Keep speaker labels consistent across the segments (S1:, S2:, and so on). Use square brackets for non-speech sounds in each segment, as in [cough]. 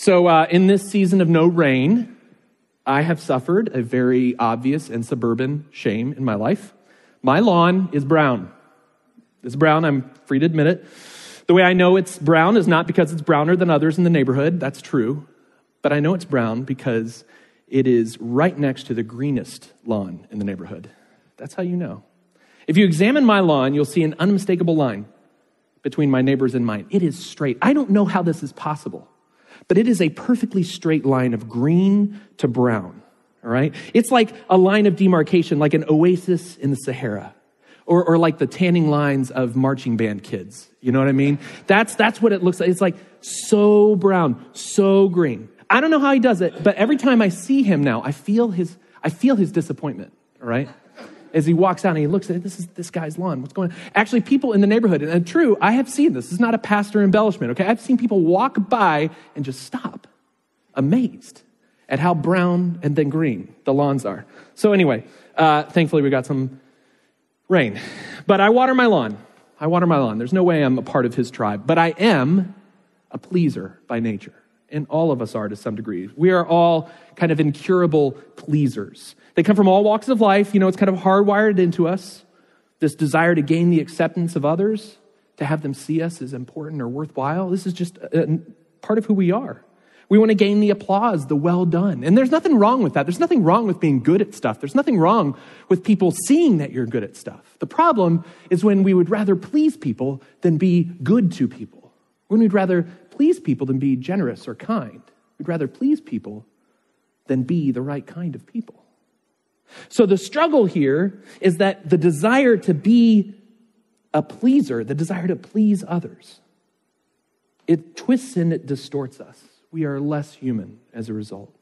S1: So, uh, in this season of no rain, I have suffered a very obvious and suburban shame in my life. My lawn is brown. It's brown, I'm free to admit it. The way I know it's brown is not because it's browner than others in the neighborhood, that's true, but I know it's brown because it is right next to the greenest lawn in the neighborhood. That's how you know. If you examine my lawn, you'll see an unmistakable line between my neighbors and mine. It is straight. I don't know how this is possible but it is a perfectly straight line of green to brown. All right? It's like a line of demarcation, like an oasis in the Sahara. Or, or like the tanning lines of marching band kids. You know what I mean? That's, that's what it looks like. It's like so brown, so green. I don't know how he does it, but every time I see him now, I feel his, I feel his disappointment. All right? As he walks out and he looks at this is this guy's lawn. What's going on? Actually, people in the neighborhood, and true, I have seen this. This is not a pastor embellishment, okay? I've seen people walk by and just stop, amazed at how brown and then green the lawns are. So, anyway, uh, thankfully we got some rain. But I water my lawn. I water my lawn. There's no way I'm a part of his tribe, but I am a pleaser by nature. And all of us are to some degree. We are all kind of incurable pleasers. They come from all walks of life. You know, it's kind of hardwired into us this desire to gain the acceptance of others, to have them see us as important or worthwhile. This is just a, part of who we are. We want to gain the applause, the well done. And there's nothing wrong with that. There's nothing wrong with being good at stuff. There's nothing wrong with people seeing that you're good at stuff. The problem is when we would rather please people than be good to people. When we'd rather please people than be generous or kind. We'd rather please people than be the right kind of people. So the struggle here is that the desire to be a pleaser, the desire to please others, it twists and it distorts us. We are less human as a result.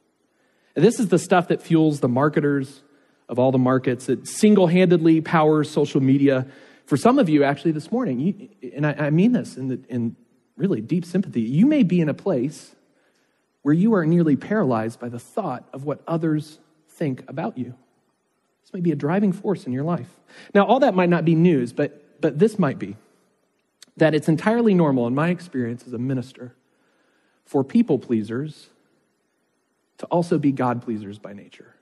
S1: And this is the stuff that fuels the marketers of all the markets. It single handedly powers social media. For some of you, actually, this morning, you, and I, I, mean this in, the, in really deep sympathy, you may be in a place where you are nearly paralyzed by the thought of what others think about you. This may be a driving force in your life. Now, all that might not be news, but, but this might be that it's entirely normal, in my experience as a minister, for people pleasers to also be God pleasers by nature.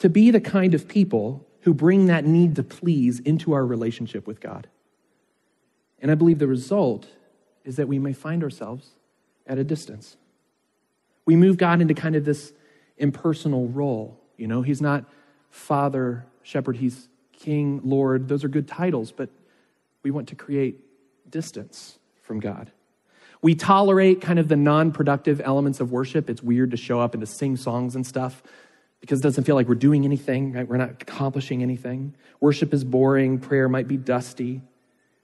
S1: To be the kind of people who bring that need to please into our relationship with God. And I believe the result is that we may find ourselves at a distance. We move God into kind of this impersonal role. You know, He's not Father, Shepherd, He's King, Lord. Those are good titles, but we want to create distance from God. We tolerate kind of the non productive elements of worship. It's weird to show up and to sing songs and stuff because it doesn't feel like we're doing anything, right? We're not accomplishing anything. Worship is boring, prayer might be dusty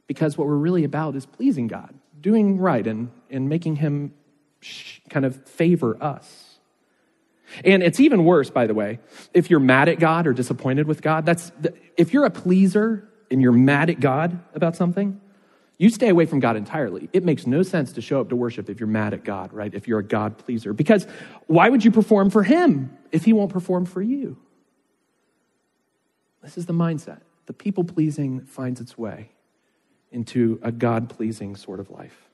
S1: because what we're really about is pleasing God, doing right, and, and making Him kind of favor us. And it's even worse, by the way, if you're mad at God or disappointed with God. That's if you're a pleaser and you're mad at God about something, you stay away from God entirely. It makes no sense to show up to worship if you're mad at God, right? If you're a God pleaser. Because why would you perform for Him if He won't perform for you? This is the mindset. The people pleasing finds its way into a God pleasing sort of life.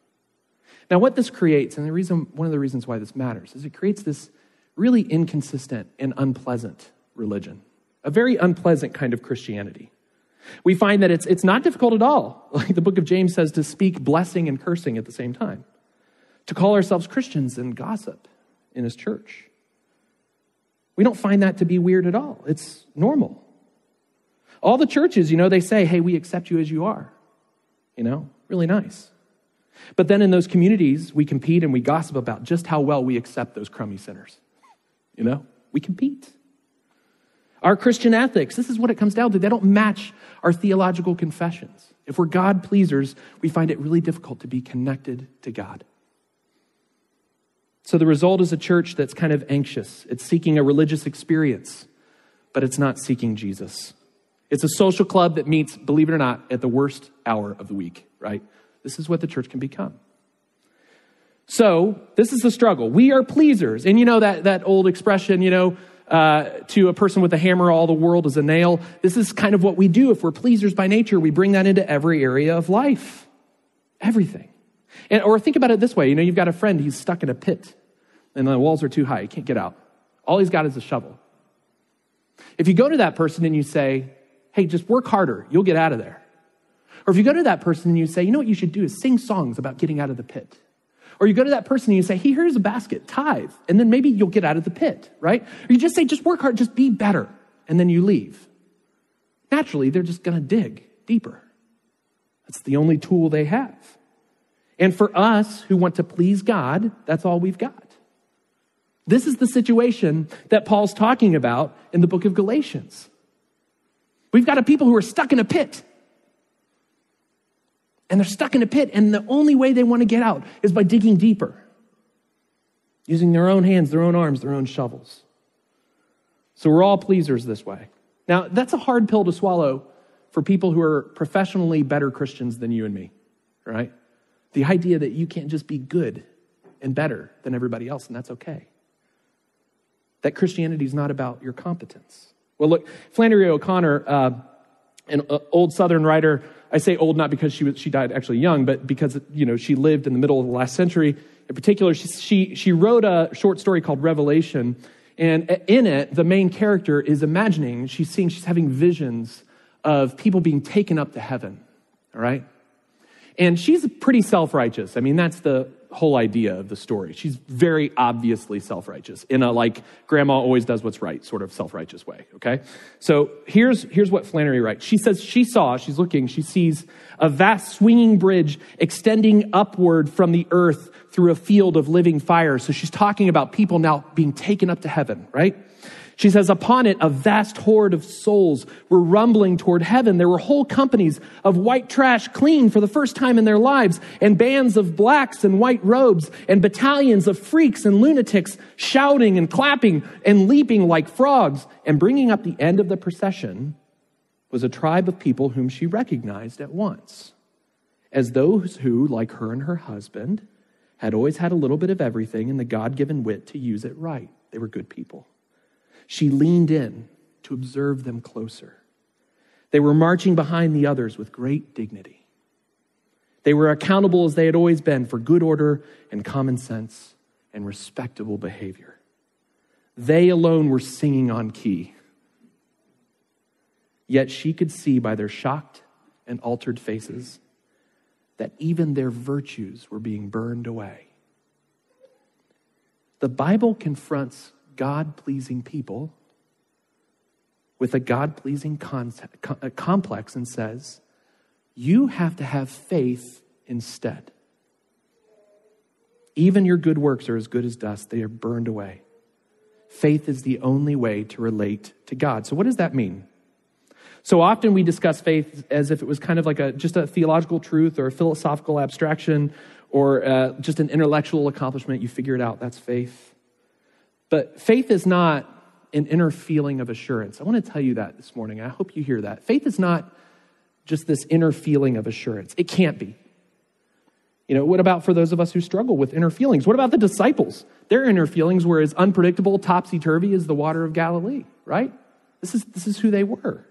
S1: Now, what this creates, and the reason, one of the reasons why this matters, is it creates this really inconsistent and unpleasant religion, a very unpleasant kind of Christianity. We find that it's, it's not difficult at all, [laughs] like the book of James says, to speak blessing and cursing at the same time, to call ourselves Christians and gossip in his church. We don't find that to be weird at all. It's normal. All the churches, you know, they say, hey, we accept you as you are. You know, really nice. But then in those communities, we compete and we gossip about just how well we accept those crummy sinners. You know, we compete. Our Christian ethics, this is what it comes down to. They don't match our theological confessions. If we're God pleasers, we find it really difficult to be connected to God. So the result is a church that's kind of anxious. It's seeking a religious experience, but it's not seeking Jesus. It's a social club that meets, believe it or not, at the worst hour of the week, right? This is what the church can become. So, this is the struggle. We are pleasers. And you know that, that old expression, you know, uh, to a person with a hammer, all the world is a nail. This is kind of what we do. If we're pleasers by nature, we bring that into every area of life. Everything. And, or think about it this way you know, you've got a friend, he's stuck in a pit, and the walls are too high, he can't get out. All he's got is a shovel. If you go to that person and you say, hey, just work harder, you'll get out of there. Or if you go to that person and you say, you know what you should do is sing songs about getting out of the pit. Or you go to that person and you say, hey, here's a basket, tithe, and then maybe you'll get out of the pit, right? Or you just say, just work hard, just be better, and then you leave. Naturally, they're just gonna dig deeper. That's the only tool they have. And for us who want to please God, that's all we've got. This is the situation that Paul's talking about in the book of Galatians. We've got a people who are stuck in a pit. And they're stuck in a pit, and the only way they want to get out is by digging deeper, using their own hands, their own arms, their own shovels. So we're all pleasers this way. Now, that's a hard pill to swallow for people who are professionally better Christians than you and me, right? The idea that you can't just be good and better than everybody else, and that's okay. That Christianity is not about your competence. Well, look, Flannery O'Connor, uh, an uh, old Southern writer, I say old not because she was, she died actually young, but because you know she lived in the middle of the last century. In particular, she she, she wrote a short story called Revelation, and in it, the main character is imagining she's seeing she's having visions of people being taken up to heaven. All right, and she's pretty self righteous. I mean, that's the whole idea of the story. She's very obviously self righteous in a like grandma always does what's right sort of self righteous way. Okay. So here's, here's what Flannery writes. She says she saw, she's looking, she sees a vast swinging bridge extending upward from the earth through a field of living fire. So she's talking about people now being taken up to heaven, right? She says, Upon it, a vast horde of souls were rumbling toward heaven. There were whole companies of white trash clean for the first time in their lives, and bands of blacks in white robes, and battalions of freaks and lunatics shouting and clapping and leaping like frogs. And bringing up the end of the procession was a tribe of people whom she recognized at once as those who, like her and her husband, had always had a little bit of everything and the God given wit to use it right. They were good people. She leaned in to observe them closer. They were marching behind the others with great dignity. They were accountable as they had always been for good order and common sense and respectable behavior. They alone were singing on key. Yet she could see by their shocked and altered faces that even their virtues were being burned away. The Bible confronts God pleasing people with a God pleasing complex and says, you have to have faith instead. Even your good works are as good as dust, they are burned away. Faith is the only way to relate to God. So, what does that mean? So often we discuss faith as if it was kind of like a just a theological truth or a philosophical abstraction or uh, just an intellectual accomplishment. You figure it out. That's faith. But faith is not an inner feeling of assurance. I want to tell you that this morning. I hope you hear that. Faith is not just this inner feeling of assurance. It can't be. You know, what about for those of us who struggle with inner feelings? What about the disciples? Their inner feelings were as unpredictable, topsy turvy as the water of Galilee, right? This is, this is who they were.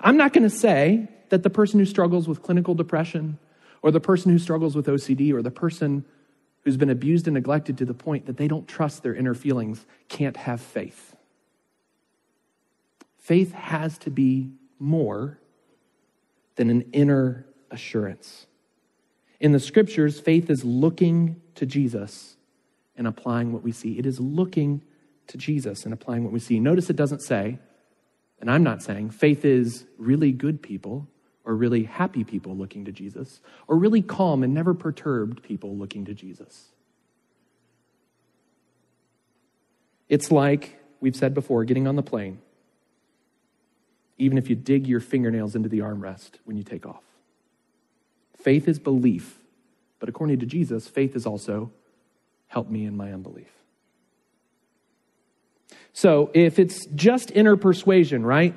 S1: I'm not going to say that the person who struggles with clinical depression or the person who struggles with OCD or the person who's been abused and neglected to the point that they don't trust their inner feelings can't have faith. Faith has to be more than an inner assurance. In the scriptures, faith is looking to Jesus and applying what we see. It is looking to Jesus and applying what we see. Notice it doesn't say, and I'm not saying, faith is really good people or really happy people looking to Jesus, or really calm and never perturbed people looking to Jesus. It's like we've said before getting on the plane, even if you dig your fingernails into the armrest when you take off. Faith is belief, but according to Jesus, faith is also help me in my unbelief. So if it's just inner persuasion, right?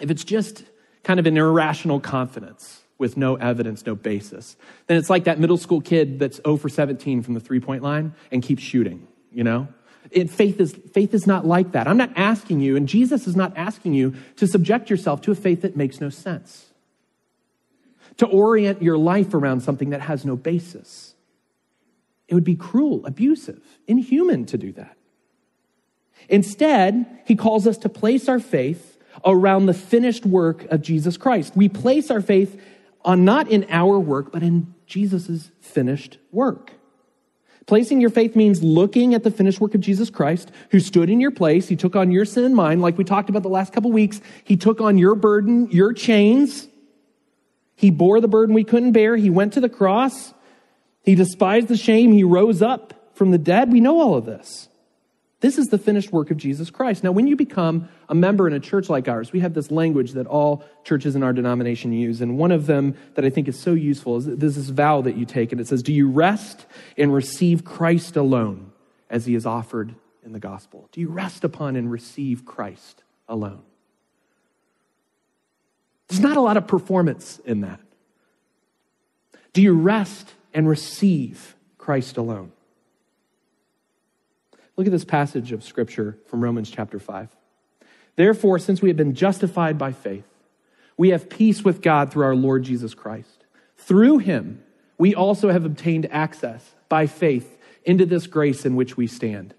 S1: If it's just kind of an irrational confidence with no evidence, no basis. Then it's like that middle school kid that's 0 for 17 from the three point line and keeps shooting, you know? It, faith, is, faith is not like that. I'm not asking you, and Jesus is not asking you to subject yourself to a faith that makes no sense. to orient your life around something that has no basis. It would be cruel, abusive, inhuman to do that. Instead, he calls us to place our faith around the finished work of Jesus Christ. We place our faith on not in our work, but in Jesus' finished work. Placing your faith means looking at the finished work of Jesus Christ, who stood in your place. He took on your sin and mine, like we talked about the last couple weeks. He took on your burden, your chains. He bore the burden we couldn't bear. He went to the cross. He despised the shame. He rose up from the dead. We know all of this. This is the finished work of Jesus Christ. Now, when you become a member in a church like ours, we have this language that all churches in our denomination use. And one of them that I think is so useful is there's this vow that you take, and it says, Do you rest and receive Christ alone as he is offered in the gospel? Do you rest upon and receive Christ alone? There's not a lot of performance in that. Do you rest and receive Christ alone? Look at this passage of scripture from Romans chapter 5. Therefore, since we have been justified by faith, we have peace with God through our Lord Jesus Christ. Through him, we also have obtained access by faith into this grace in which we stand,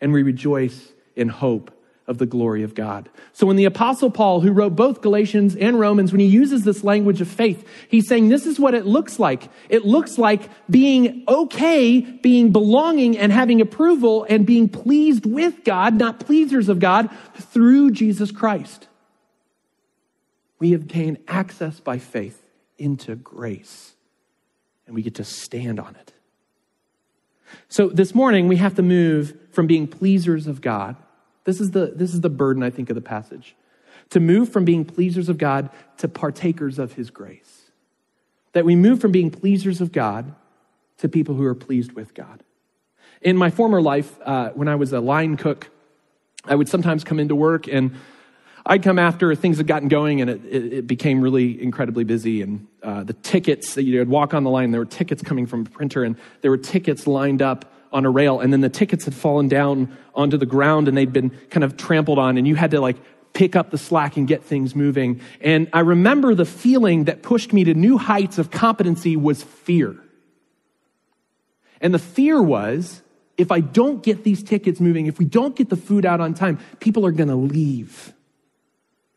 S1: and we rejoice in hope of the glory of God. So when the apostle Paul, who wrote both Galatians and Romans, when he uses this language of faith, he's saying this is what it looks like. It looks like being okay, being belonging and having approval and being pleased with God, not pleasers of God, through Jesus Christ. We obtain access by faith into grace and we get to stand on it. So this morning we have to move from being pleasers of God this is the, this is the burden, I think, of the passage. To move from being pleasers of God to partakers of his grace. That we move from being pleasers of God to people who are pleased with God. In my former life, uh, when I was a line cook, I would sometimes come into work and I'd come after things had gotten going and it, it, it became really incredibly busy. And uh, the tickets that you'd walk on the line, there were tickets coming from a printer and there were tickets lined up on a rail and then the tickets had fallen down onto the ground and they'd been kind of trampled on and you had to like pick up the slack and get things moving. And I remember the feeling that pushed me to new heights of competency was fear. And the fear was if I don't get these tickets moving, if we don't get the food out on time, people are going to leave.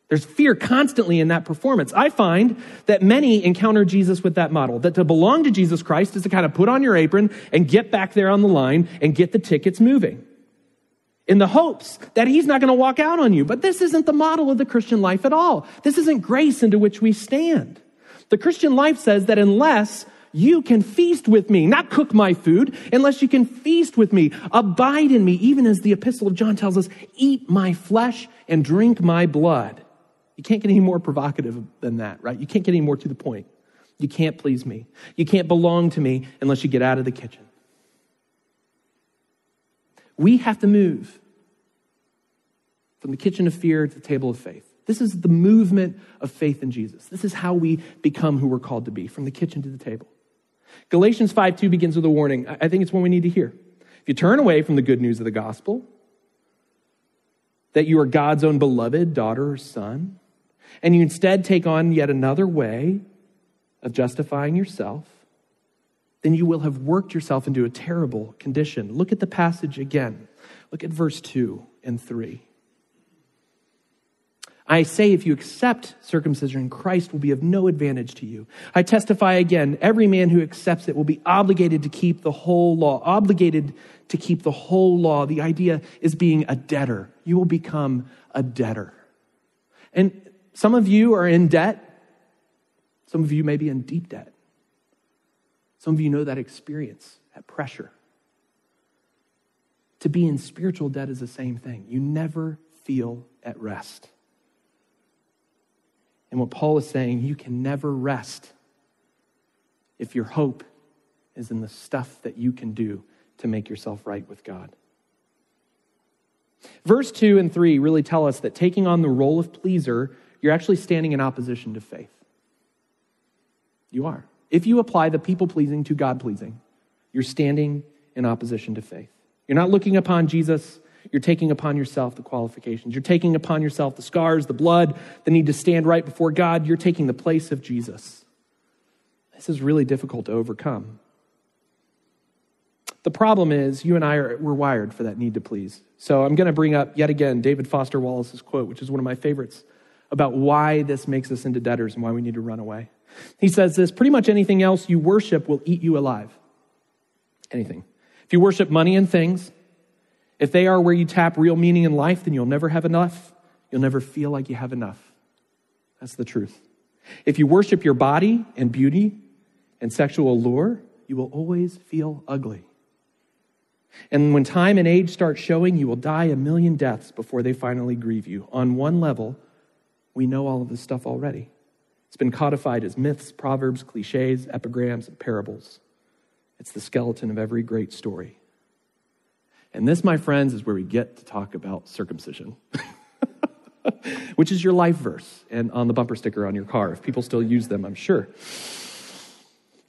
S1: There's fear constantly in that performance. I find that many encounter Jesus with that model, that to belong to Jesus Christ is to kind of put on your apron and get back there on the line and get the tickets moving in the hopes that he's not going to walk out on you. But this isn't the model of the Christian life at all. This isn't grace into which we stand. The Christian life says that unless you can feast with me, not cook my food, unless you can feast with me, abide in me, even as the epistle of John tells us, eat my flesh and drink my blood. You can't get any more provocative than that, right? You can't get any more to the point. You can't please me. You can't belong to me unless you get out of the kitchen. We have to move from the kitchen of fear to the table of faith. This is the movement of faith in Jesus. This is how we become who we're called to be, from the kitchen to the table. Galatians 5 2 begins with a warning. I think it's one we need to hear. If you turn away from the good news of the gospel, that you are God's own beloved daughter or son, and you instead take on yet another way of justifying yourself, then you will have worked yourself into a terrible condition. Look at the passage again. Look at verse 2 and 3. I say, if you accept circumcision, Christ will be of no advantage to you. I testify again, every man who accepts it will be obligated to keep the whole law, obligated to keep the whole law. The idea is being a debtor. You will become a debtor. And some of you are in debt. Some of you may be in deep debt. Some of you know that experience, that pressure. To be in spiritual debt is the same thing. You never feel at rest. And what Paul is saying, you can never rest if your hope is in the stuff that you can do to make yourself right with God. Verse 2 and 3 really tell us that taking on the role of pleaser you're actually standing in opposition to faith. You are. If you apply the people pleasing to God pleasing, you're standing in opposition to faith. You're not looking upon Jesus, you're taking upon yourself the qualifications. You're taking upon yourself the scars, the blood, the need to stand right before God. You're taking the place of Jesus. This is really difficult to overcome. The problem is, you and I are we're wired for that need to please. So I'm going to bring up yet again David Foster Wallace's quote, which is one of my favorites, about why this makes us into debtors and why we need to run away. He says this pretty much anything else you worship will eat you alive. Anything. If you worship money and things, if they are where you tap real meaning in life, then you'll never have enough. You'll never feel like you have enough. That's the truth. If you worship your body and beauty and sexual allure, you will always feel ugly. And when time and age start showing, you will die a million deaths before they finally grieve you. On one level, we know all of this stuff already. It's been codified as myths, proverbs, cliches, epigrams, and parables. It's the skeleton of every great story. And this, my friends, is where we get to talk about circumcision, [laughs] which is your life verse and on the bumper sticker on your car, if people still use them, I'm sure.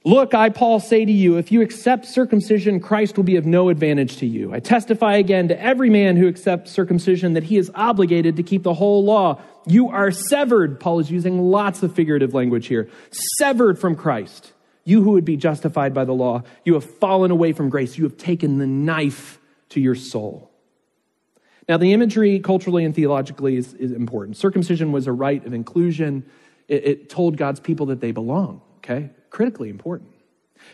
S1: Look, I, Paul, say to you, if you accept circumcision, Christ will be of no advantage to you. I testify again to every man who accepts circumcision that he is obligated to keep the whole law. You are severed. Paul is using lots of figurative language here. Severed from Christ. You who would be justified by the law, you have fallen away from grace. You have taken the knife to your soul. Now, the imagery, culturally and theologically, is, is important. Circumcision was a rite of inclusion, it, it told God's people that they belong, okay? Critically important.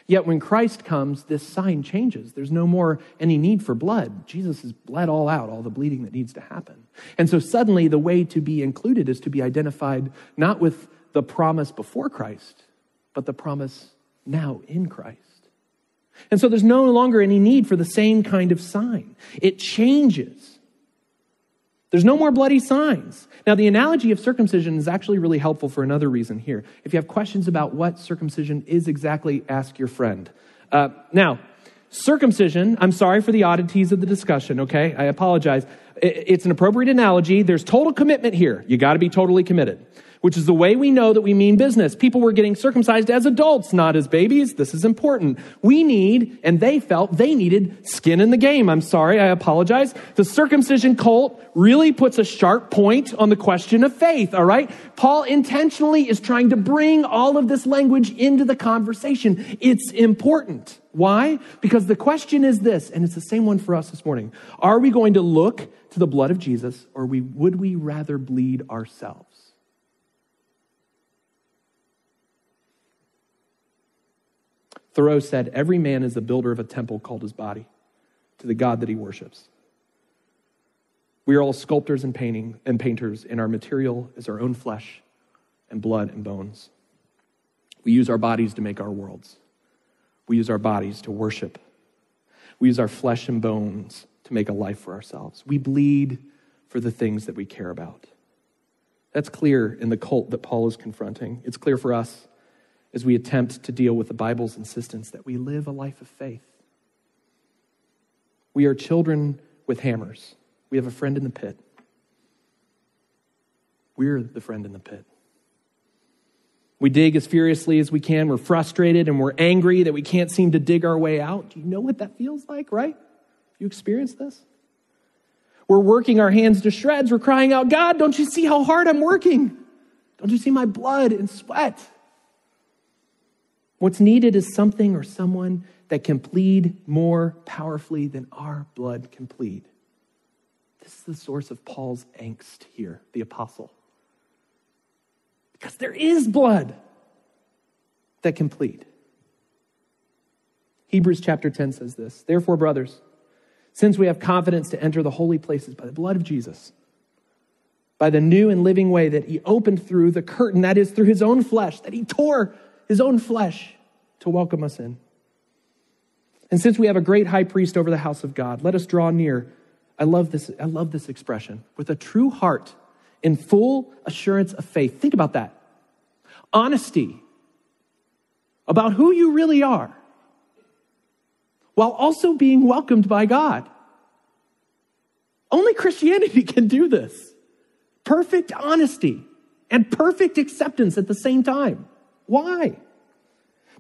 S1: Yet when Christ comes, this sign changes. There's no more any need for blood. Jesus has bled all out, all the bleeding that needs to happen. And so suddenly the way to be included is to be identified not with the promise before Christ, but the promise now in Christ. And so there's no longer any need for the same kind of sign. It changes. There's no more bloody signs. Now, the analogy of circumcision is actually really helpful for another reason here. If you have questions about what circumcision is exactly, ask your friend. Uh, now, circumcision, I'm sorry for the oddities of the discussion, okay? I apologize. It's an appropriate analogy. There's total commitment here. You got to be totally committed which is the way we know that we mean business. People were getting circumcised as adults, not as babies. This is important. We need, and they felt they needed skin in the game. I'm sorry, I apologize. The circumcision cult really puts a sharp point on the question of faith, all right? Paul intentionally is trying to bring all of this language into the conversation. It's important. Why? Because the question is this, and it's the same one for us this morning. Are we going to look to the blood of Jesus, or we, would we rather bleed ourselves? Thoreau said, Every man is the builder of a temple called his body to the God that he worships. We are all sculptors and painting and painters, and our material is our own flesh and blood and bones. We use our bodies to make our worlds. We use our bodies to worship. We use our flesh and bones to make a life for ourselves. We bleed for the things that we care about. That's clear in the cult that Paul is confronting. It's clear for us as we attempt to deal with the Bible's insistence that we live a life of faith. We are children with hammers. We have a friend in the pit. We're the friend in the pit. We dig as furiously as we can. We're frustrated and we're angry that we can't seem to dig our way out. Do you know what that feels like, right? You experienced this? We're working our hands to shreds. We're crying out, God, don't you see how hard I'm working? Don't you see my blood and sweat? What's needed is something or someone that can plead more powerfully than our blood can plead. This is the source of Paul's angst here, the apostle. Because there is blood that can plead. Hebrews chapter 10 says this Therefore, brothers, since we have confidence to enter the holy places by the blood of Jesus, by the new and living way that he opened through the curtain, that is, through his own flesh, that he tore his own flesh to welcome us in. And since we have a great high priest over the house of God, let us draw near. I love this, I love this expression. With a true heart in full assurance of faith. Think about that. Honesty about who you really are, while also being welcomed by God. Only Christianity [laughs] can do this. Perfect honesty and perfect acceptance at the same time. Why?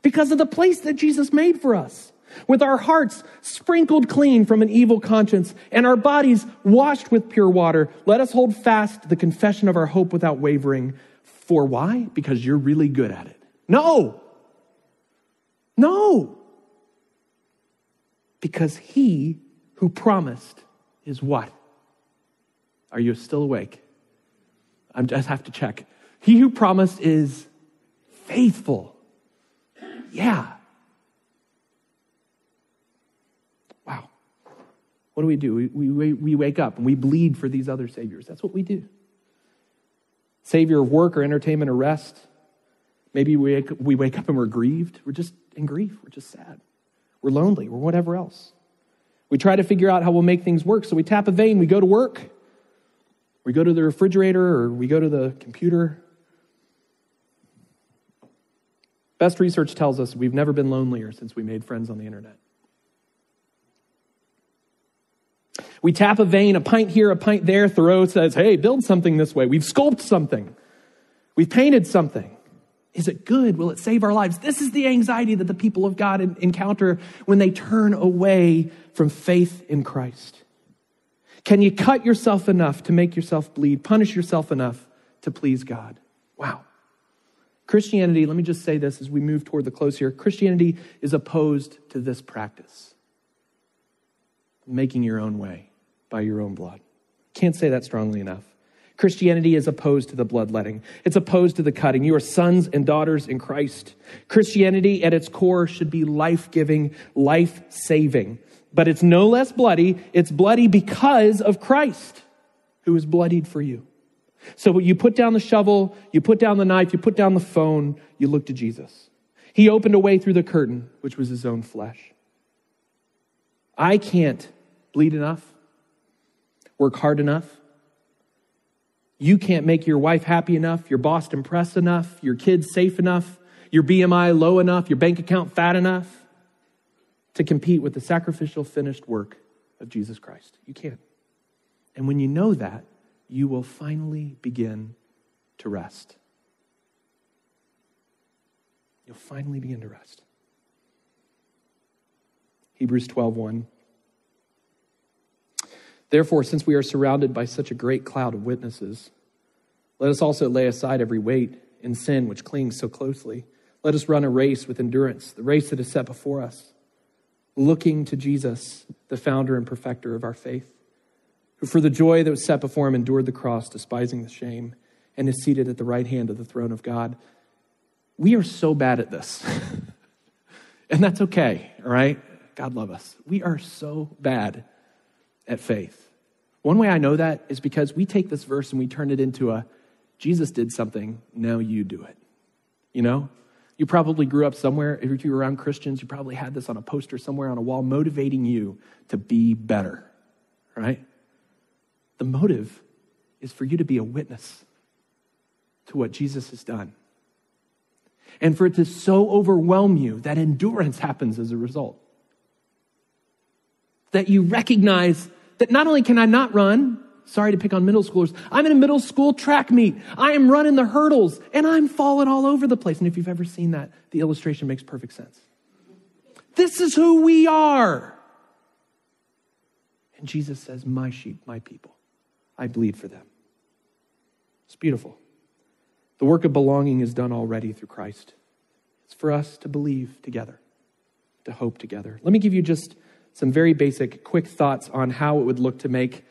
S1: because of the place that Jesus made for us. With our hearts sprinkled clean from an evil conscience and our bodies washed with pure water, let us hold fast the confession of our hope without wavering. For why? Because you're really good at it. No! No. Because he who promised is what? Are you still awake? I just have to check. He who promised is faithful. Yeah. Wow. What do we do? We, we, we wake up and we bleed for these other saviors. That's what we do. Savior of work or entertainment or rest. Maybe we wake, we wake up and we're grieved. We're just in grief. We're just sad. We're lonely. We're whatever else. We try to figure out how we'll make things work. So we tap a vein, we go to work, we go to the refrigerator, or we go to the computer. Best research tells us we've never been lonelier since we made friends on the internet. We tap a vein, a pint here, a pint there. Thoreau says, hey, build something this way. We've sculpted something. We've painted something. Is it good? Will it save our lives? This is the anxiety that the people of God encounter when they turn away from faith in Christ. Can you cut yourself enough to make yourself bleed, punish yourself enough to please God? Wow. Christianity, let me just say this as we move toward the close here Christianity is opposed to this practice making your own way by your own blood. Can't say that strongly enough. Christianity is opposed to the bloodletting. It's opposed to the cutting. You are sons and daughters in Christ. Christianity at its core should be life giving, life saving. But it's no less bloody. It's bloody because of Christ, who is bloodied for you. So you put down the shovel, you put down the knife, you put down the phone, you look to Jesus. He opened a way through the curtain, which was his own flesh. I can't bleed enough, work hard enough, you can't make your wife happy enough, your boss impressed enough, your kids safe enough, your BMI low enough, your bank account fat enough to compete with the sacrificial finished work of Jesus Christ. You can't. And when you know that, you will finally begin to rest. You'll finally begin to rest. Hebrews 12:1 Therefore, since we are surrounded by such a great cloud of witnesses, let us also lay aside every weight and sin which clings so closely. Let us run a race with endurance, the race that is set before us, looking to Jesus, the founder and perfecter of our faith, who for the joy that was set before him endured the cross, despising the shame, and is seated at the right hand of the throne of God. We are so bad at this. [laughs] and that's okay, all right? God love us. We are so bad at faith. One way I know that is because we take this verse and we turn it into a Jesus did something, now you do it. You know? You probably grew up somewhere, if you were around Christians, you probably had this on a poster somewhere on a wall motivating you to be better, right? The motive is for you to be a witness to what Jesus has done. And for it to so overwhelm you that endurance happens as a result. That you recognize that not only can I not run, sorry to pick on middle schoolers, I'm in a middle school track meet. I am running the hurdles and I'm falling all over the place. And if you've ever seen that, the illustration makes perfect sense. This is who we are. And Jesus says, My sheep, my people, I bleed for them. It's beautiful. The work of belonging is done already through Christ. It's for us to believe together, to hope together. Let me give you just some very basic, quick thoughts on how it would look to make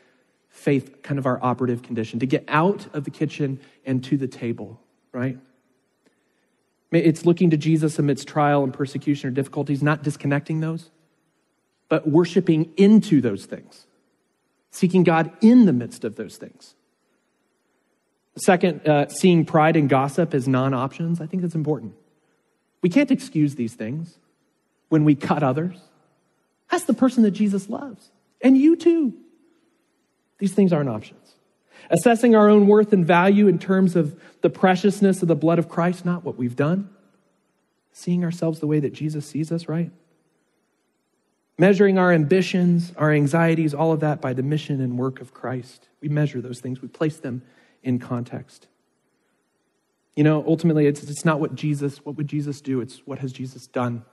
S1: faith kind of our operative condition, to get out of the kitchen and to the table, right? It's looking to Jesus amidst trial and persecution or difficulties, not disconnecting those, but worshiping into those things, seeking God in the midst of those things. Second, uh, seeing pride and gossip as non options. I think that's important. We can't excuse these things when we cut others that's the person that Jesus loves. And you too. These things aren't options. Assessing our own worth and value in terms of the preciousness of the blood of Christ, not what we've done. Seeing ourselves the way that Jesus sees us, right? Measuring our ambitions, our anxieties, all of that by the mission and work of Christ. We measure those things, we place them in context. You know, ultimately, it's, it's not what Jesus, what would Jesus do? It's what has Jesus done.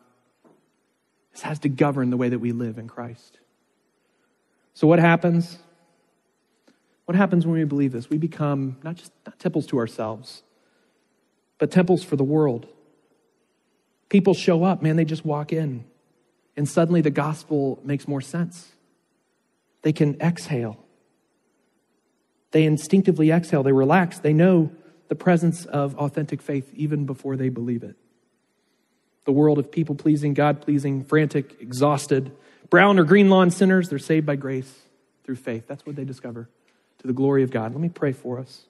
S1: This has to govern the way that we live in Christ. So, what happens? What happens when we believe this? We become not just not temples to ourselves, but temples for the world. People show up, man, they just walk in. And suddenly the gospel makes more sense. They can exhale. They instinctively exhale. They relax. They know the presence of authentic faith even before they believe it. The world of people pleasing, God pleasing, frantic, exhausted, brown or green lawn sinners, they're saved by grace through faith. That's what they discover to the glory of God. Let me pray for us.